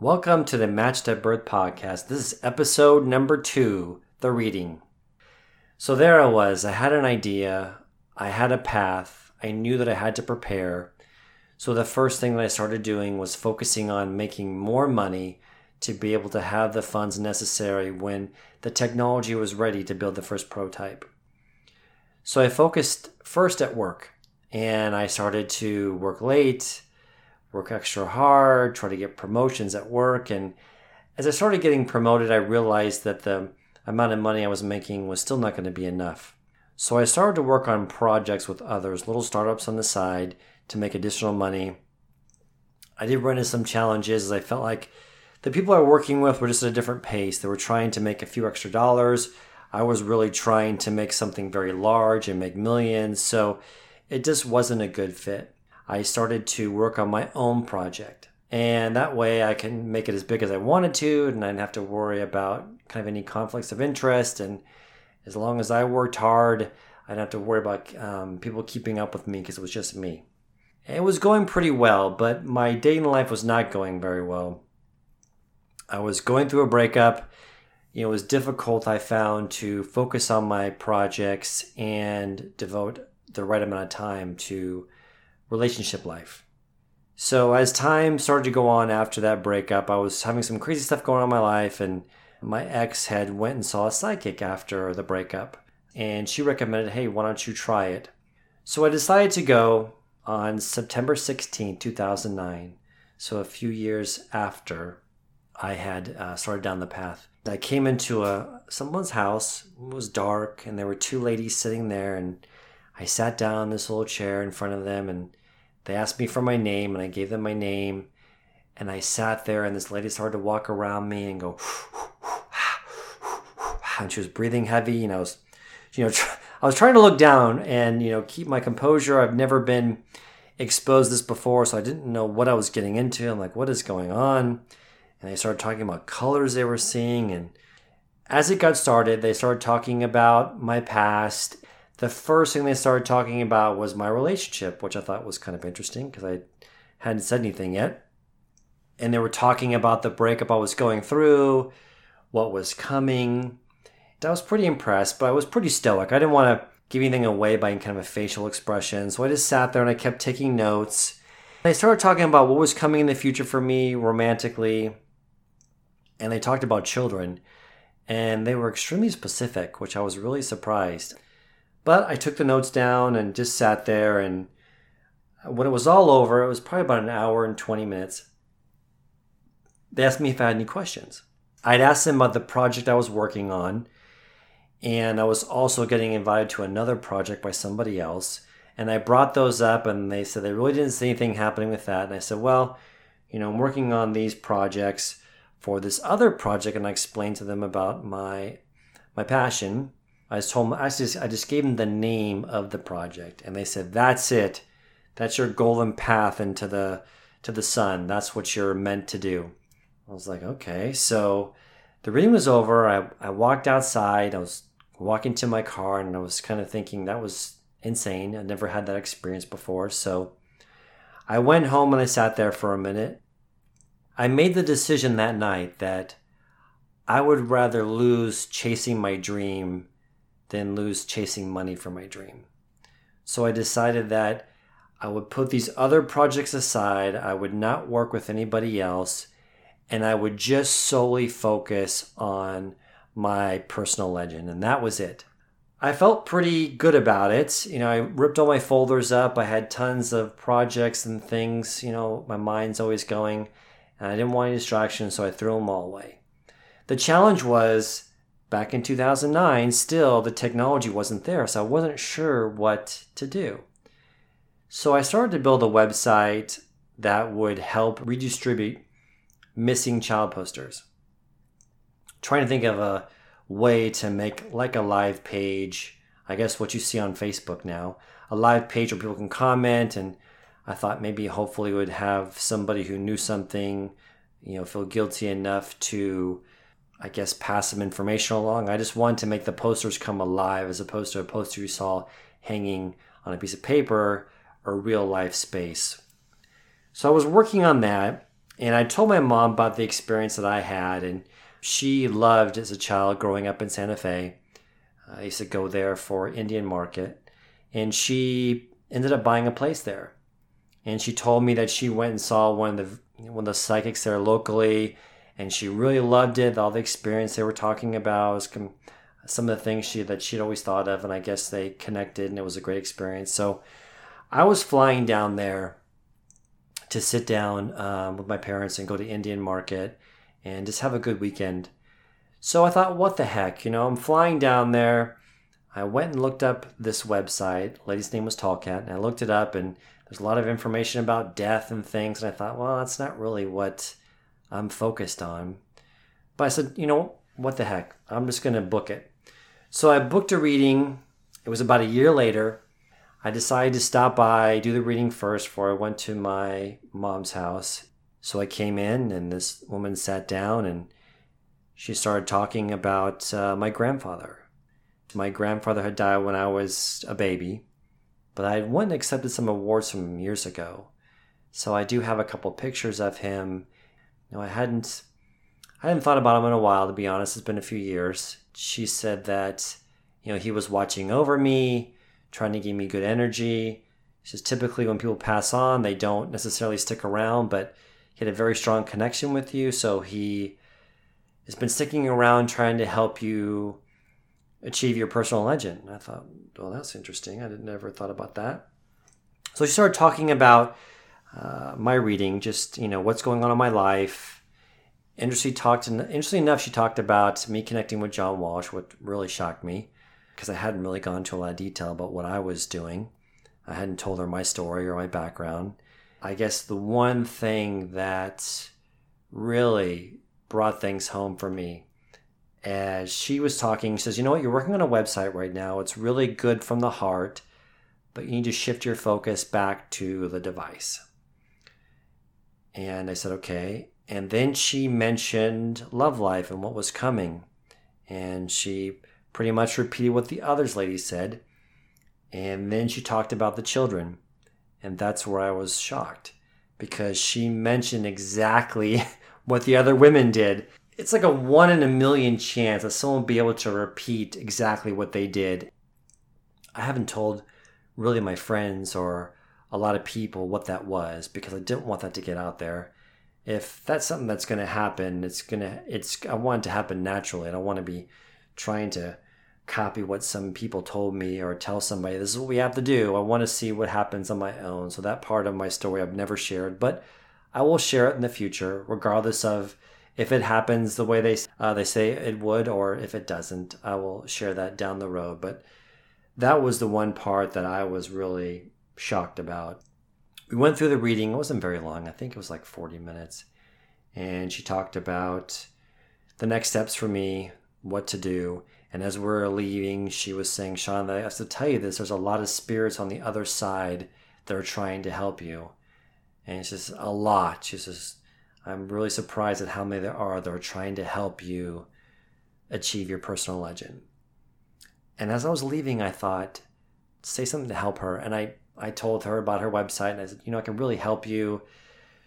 Welcome to the Matched at Birth podcast. This is episode number two, the reading. So there I was. I had an idea, I had a path, I knew that I had to prepare. So the first thing that I started doing was focusing on making more money to be able to have the funds necessary when the technology was ready to build the first prototype. So I focused first at work and I started to work late work extra hard, try to get promotions at work. And as I started getting promoted, I realized that the amount of money I was making was still not going to be enough. So I started to work on projects with others, little startups on the side to make additional money. I did run into some challenges as I felt like the people I was working with were just at a different pace. They were trying to make a few extra dollars. I was really trying to make something very large and make millions. So it just wasn't a good fit. I started to work on my own project. And that way I can make it as big as I wanted to, and I didn't have to worry about kind of any conflicts of interest. And as long as I worked hard, I didn't have to worry about um, people keeping up with me because it was just me. It was going pretty well, but my dating life was not going very well. I was going through a breakup. You know, it was difficult, I found, to focus on my projects and devote the right amount of time to relationship life. So as time started to go on after that breakup, I was having some crazy stuff going on in my life and my ex had went and saw a psychic after the breakup and she recommended, "Hey, why don't you try it?" So I decided to go on September 16, 2009. So a few years after I had uh, started down the path. I came into a someone's house. It was dark and there were two ladies sitting there and I sat down in this little chair in front of them and they asked me for my name, and I gave them my name. And I sat there, and this lady started to walk around me and go, and she was breathing heavy. And I was, you know, I was trying to look down and you know keep my composure. I've never been exposed this before, so I didn't know what I was getting into. I'm like, what is going on? And they started talking about colors they were seeing, and as it got started, they started talking about my past the first thing they started talking about was my relationship, which I thought was kind of interesting because I hadn't said anything yet. And they were talking about the breakup I was going through, what was coming. I was pretty impressed, but I was pretty stoic. I didn't want to give anything away by kind of a facial expression. So I just sat there and I kept taking notes. They started talking about what was coming in the future for me romantically. And they talked about children. And they were extremely specific, which I was really surprised. But I took the notes down and just sat there. And when it was all over, it was probably about an hour and 20 minutes. They asked me if I had any questions. I'd asked them about the project I was working on. And I was also getting invited to another project by somebody else. And I brought those up, and they said they really didn't see anything happening with that. And I said, well, you know, I'm working on these projects for this other project, and I explained to them about my my passion I just told them, I just, I just gave them the name of the project, and they said, "That's it. That's your golden path into the to the sun. That's what you're meant to do." I was like, "Okay." So the reading was over. I I walked outside. I was walking to my car, and I was kind of thinking that was insane. I never had that experience before. So I went home and I sat there for a minute. I made the decision that night that I would rather lose chasing my dream than lose chasing money for my dream. So I decided that I would put these other projects aside, I would not work with anybody else, and I would just solely focus on my personal legend. And that was it. I felt pretty good about it. You know, I ripped all my folders up. I had tons of projects and things. You know, my mind's always going, and I didn't want any distractions, so I threw them all away. The challenge was back in 2009, still the technology wasn't there, so I wasn't sure what to do. So I started to build a website that would help redistribute missing child posters. Trying to think of a way to make like a live page, I guess what you see on Facebook now, a live page where people can comment and I thought maybe hopefully would have somebody who knew something, you know, feel guilty enough to I guess, pass some information along. I just wanted to make the posters come alive as opposed to a poster you saw hanging on a piece of paper or real life space. So I was working on that, And I told my mom about the experience that I had, and she loved as a child growing up in Santa Fe. I used to go there for Indian market, and she ended up buying a place there. And she told me that she went and saw one of the one of the psychics there locally, and she really loved it. All the experience they were talking about was some of the things she that she'd always thought of, and I guess they connected, and it was a great experience. So I was flying down there to sit down um, with my parents and go to Indian Market and just have a good weekend. So I thought, what the heck, you know, I'm flying down there. I went and looked up this website. Lady's name was Tallcat, and I looked it up, and there's a lot of information about death and things. And I thought, well, that's not really what I'm focused on. But I said, you know, what the heck? I'm just going to book it. So I booked a reading. It was about a year later. I decided to stop by, do the reading first before I went to my mom's house. So I came in, and this woman sat down and she started talking about uh, my grandfather. My grandfather had died when I was a baby, but I had and accepted some awards from him years ago. So I do have a couple pictures of him. Know, I hadn't I hadn't thought about him in a while, to be honest. It's been a few years. She said that, you know, he was watching over me, trying to give me good energy. She says typically when people pass on, they don't necessarily stick around, but he had a very strong connection with you. So he has been sticking around trying to help you achieve your personal legend. And I thought, well, that's interesting. I never thought about that. So she started talking about uh, my reading, just, you know, what's going on in my life Interesting talked. Interestingly enough, she talked about me connecting with John Walsh, what really shocked me, because I hadn't really gone into a lot of detail about what I was doing. I hadn't told her my story or my background. I guess the one thing that really brought things home for me as she was talking, she says, You know what? You're working on a website right now. It's really good from the heart, but you need to shift your focus back to the device. And I said, Okay. And then she mentioned Love Life and what was coming. And she pretty much repeated what the others ladies said. And then she talked about the children. And that's where I was shocked because she mentioned exactly what the other women did. It's like a one in a million chance that someone will be able to repeat exactly what they did. I haven't told really my friends or a lot of people what that was because I didn't want that to get out there if that's something that's going to happen, it's going to, it's, I want it to happen naturally. I don't want to be trying to copy what some people told me or tell somebody, this is what we have to do. I want to see what happens on my own. So that part of my story I've never shared, but I will share it in the future, regardless of if it happens the way they, uh, they say it would, or if it doesn't, I will share that down the road. But that was the one part that I was really shocked about we went through the reading. It wasn't very long. I think it was like 40 minutes. And she talked about the next steps for me, what to do. And as we are leaving, she was saying, Sean, I have to tell you this. There's a lot of spirits on the other side that are trying to help you. And it's just a lot. She says, I'm really surprised at how many there are that are trying to help you achieve your personal legend. And as I was leaving, I thought, say something to help her. And I I told her about her website and I said, you know, I can really help you.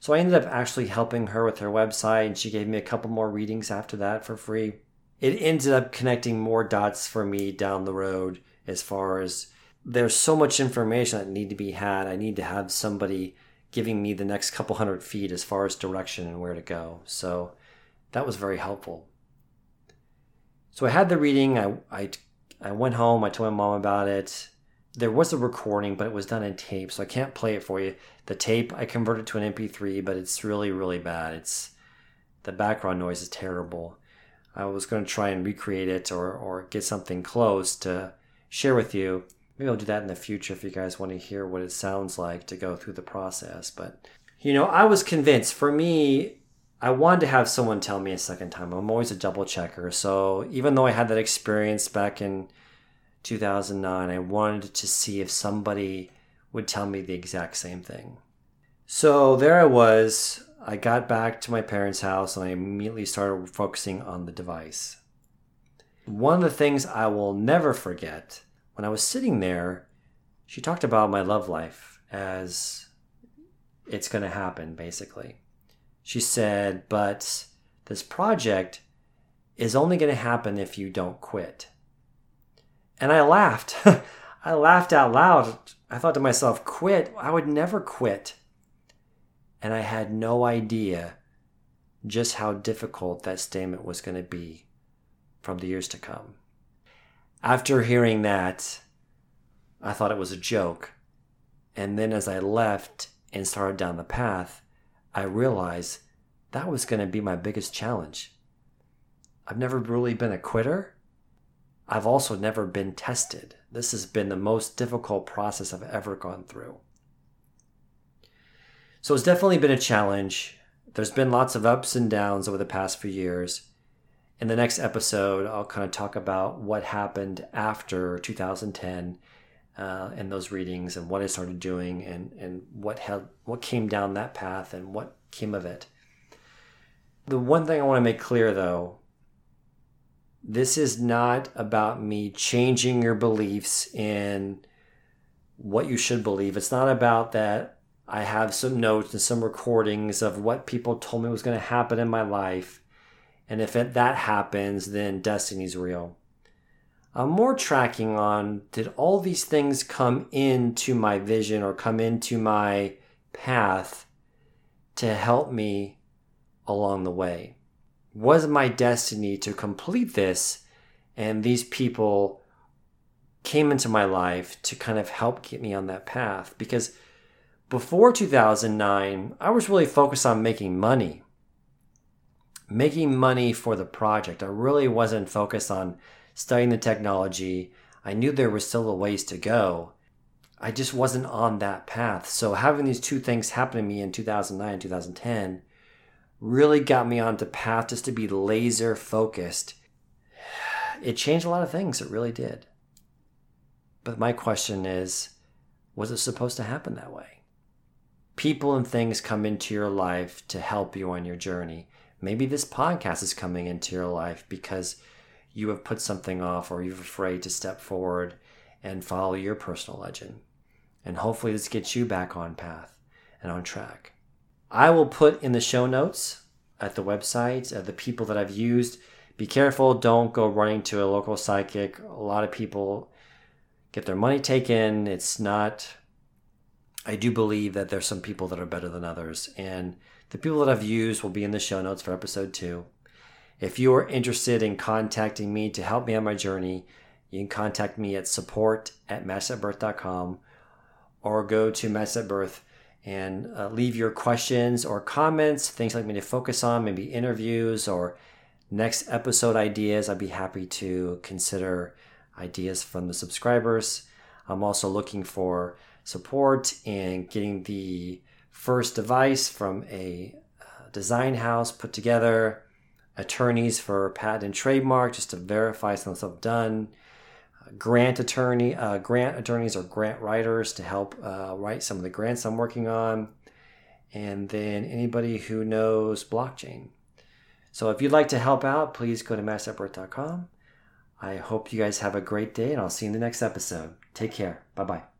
So I ended up actually helping her with her website and she gave me a couple more readings after that for free. It ended up connecting more dots for me down the road as far as there's so much information that need to be had. I need to have somebody giving me the next couple hundred feet as far as direction and where to go. So that was very helpful. So I had the reading. I, I, I went home. I told my mom about it there was a recording, but it was done in tape, so I can't play it for you. The tape I converted to an MP3, but it's really really bad. It's the background noise is terrible. I was going to try and recreate it or or get something close to share with you. Maybe I'll do that in the future if you guys want to hear what it sounds like to go through the process. But you know, I was convinced. For me, I wanted to have someone tell me a second time. I'm always a double checker. So even though I had that experience back in 2009, I wanted to see if somebody would tell me the exact same thing. So there I was. I got back to my parents' house and I immediately started focusing on the device. One of the things I will never forget when I was sitting there, she talked about my love life as it's going to happen, basically. she said, But this project is only going to happen if you don't quit. And I laughed. I laughed out loud. I thought to myself, quit? I would never quit. And I had no idea just how difficult that statement was going to be from the years to come. After hearing that, I thought it was a joke. And then as I left and started down the path, I realized that was going to be my biggest challenge. I've never really been a quitter. I've also never been tested. This has been the most difficult process I've ever gone through. So it's definitely been a challenge. There's been lots of ups and downs over the past few years. In the next episode, I'll kind of talk about what happened after 2010 uh, and those readings and what I started doing and, and what, held, what came down that path and what came of it. The one thing I want to make clear though this is not about me changing your beliefs in what you should believe. It's not about that I have some notes and some recordings of what people told me was going to happen in my life. And if it, that happens, then destiny's real. I'm more tracking on did all these things come into my vision or come into my path to help me along the way? Was my destiny to complete this. And these people came into my life to kind of help get me on that path. Because before 2009, I was really focused on making money, making money for the project. I really wasn't focused on studying the technology. I knew there was still a ways to go. I just wasn't on that path. So having these two things happen to me in 2009 2010 really got me onto path just to be laser focused. It changed a lot of things, it really did. But my question is was it supposed to happen that way? People and things come into your life to help you on your journey. Maybe this podcast is coming into your life because you have put something off or you're afraid to step forward and follow your personal legend. And hopefully, this gets you back on path and on track. I will put in the show notes at the website uh, the people that I've used. Be careful, don't go running to a local psychic. A lot of people get their money taken. It's not, I do believe that there's some people that are better than others. And the people that I've used will be in the show notes for episode two. If you are interested in contacting me to help me on my journey, you can contact me at support at matchedatbirth.com or go to matchedatbirth.com and uh, leave your questions or comments, things like me to focus on, maybe interviews or next episode ideas. I'd be happy to consider ideas from the subscribers. I'm also looking for support in getting the first device from a uh, design house put together, attorneys for patent and trademark just to verify some stuff done grant attorney, uh, grant attorneys or grant writers to help uh, write some of the grants I'm working on, and then anybody who knows blockchain. So if you'd like to help out, please go to matchedatbirth.com. I hope you guys have a great day, and I'll see you in the next episode. Take care. Bye bye.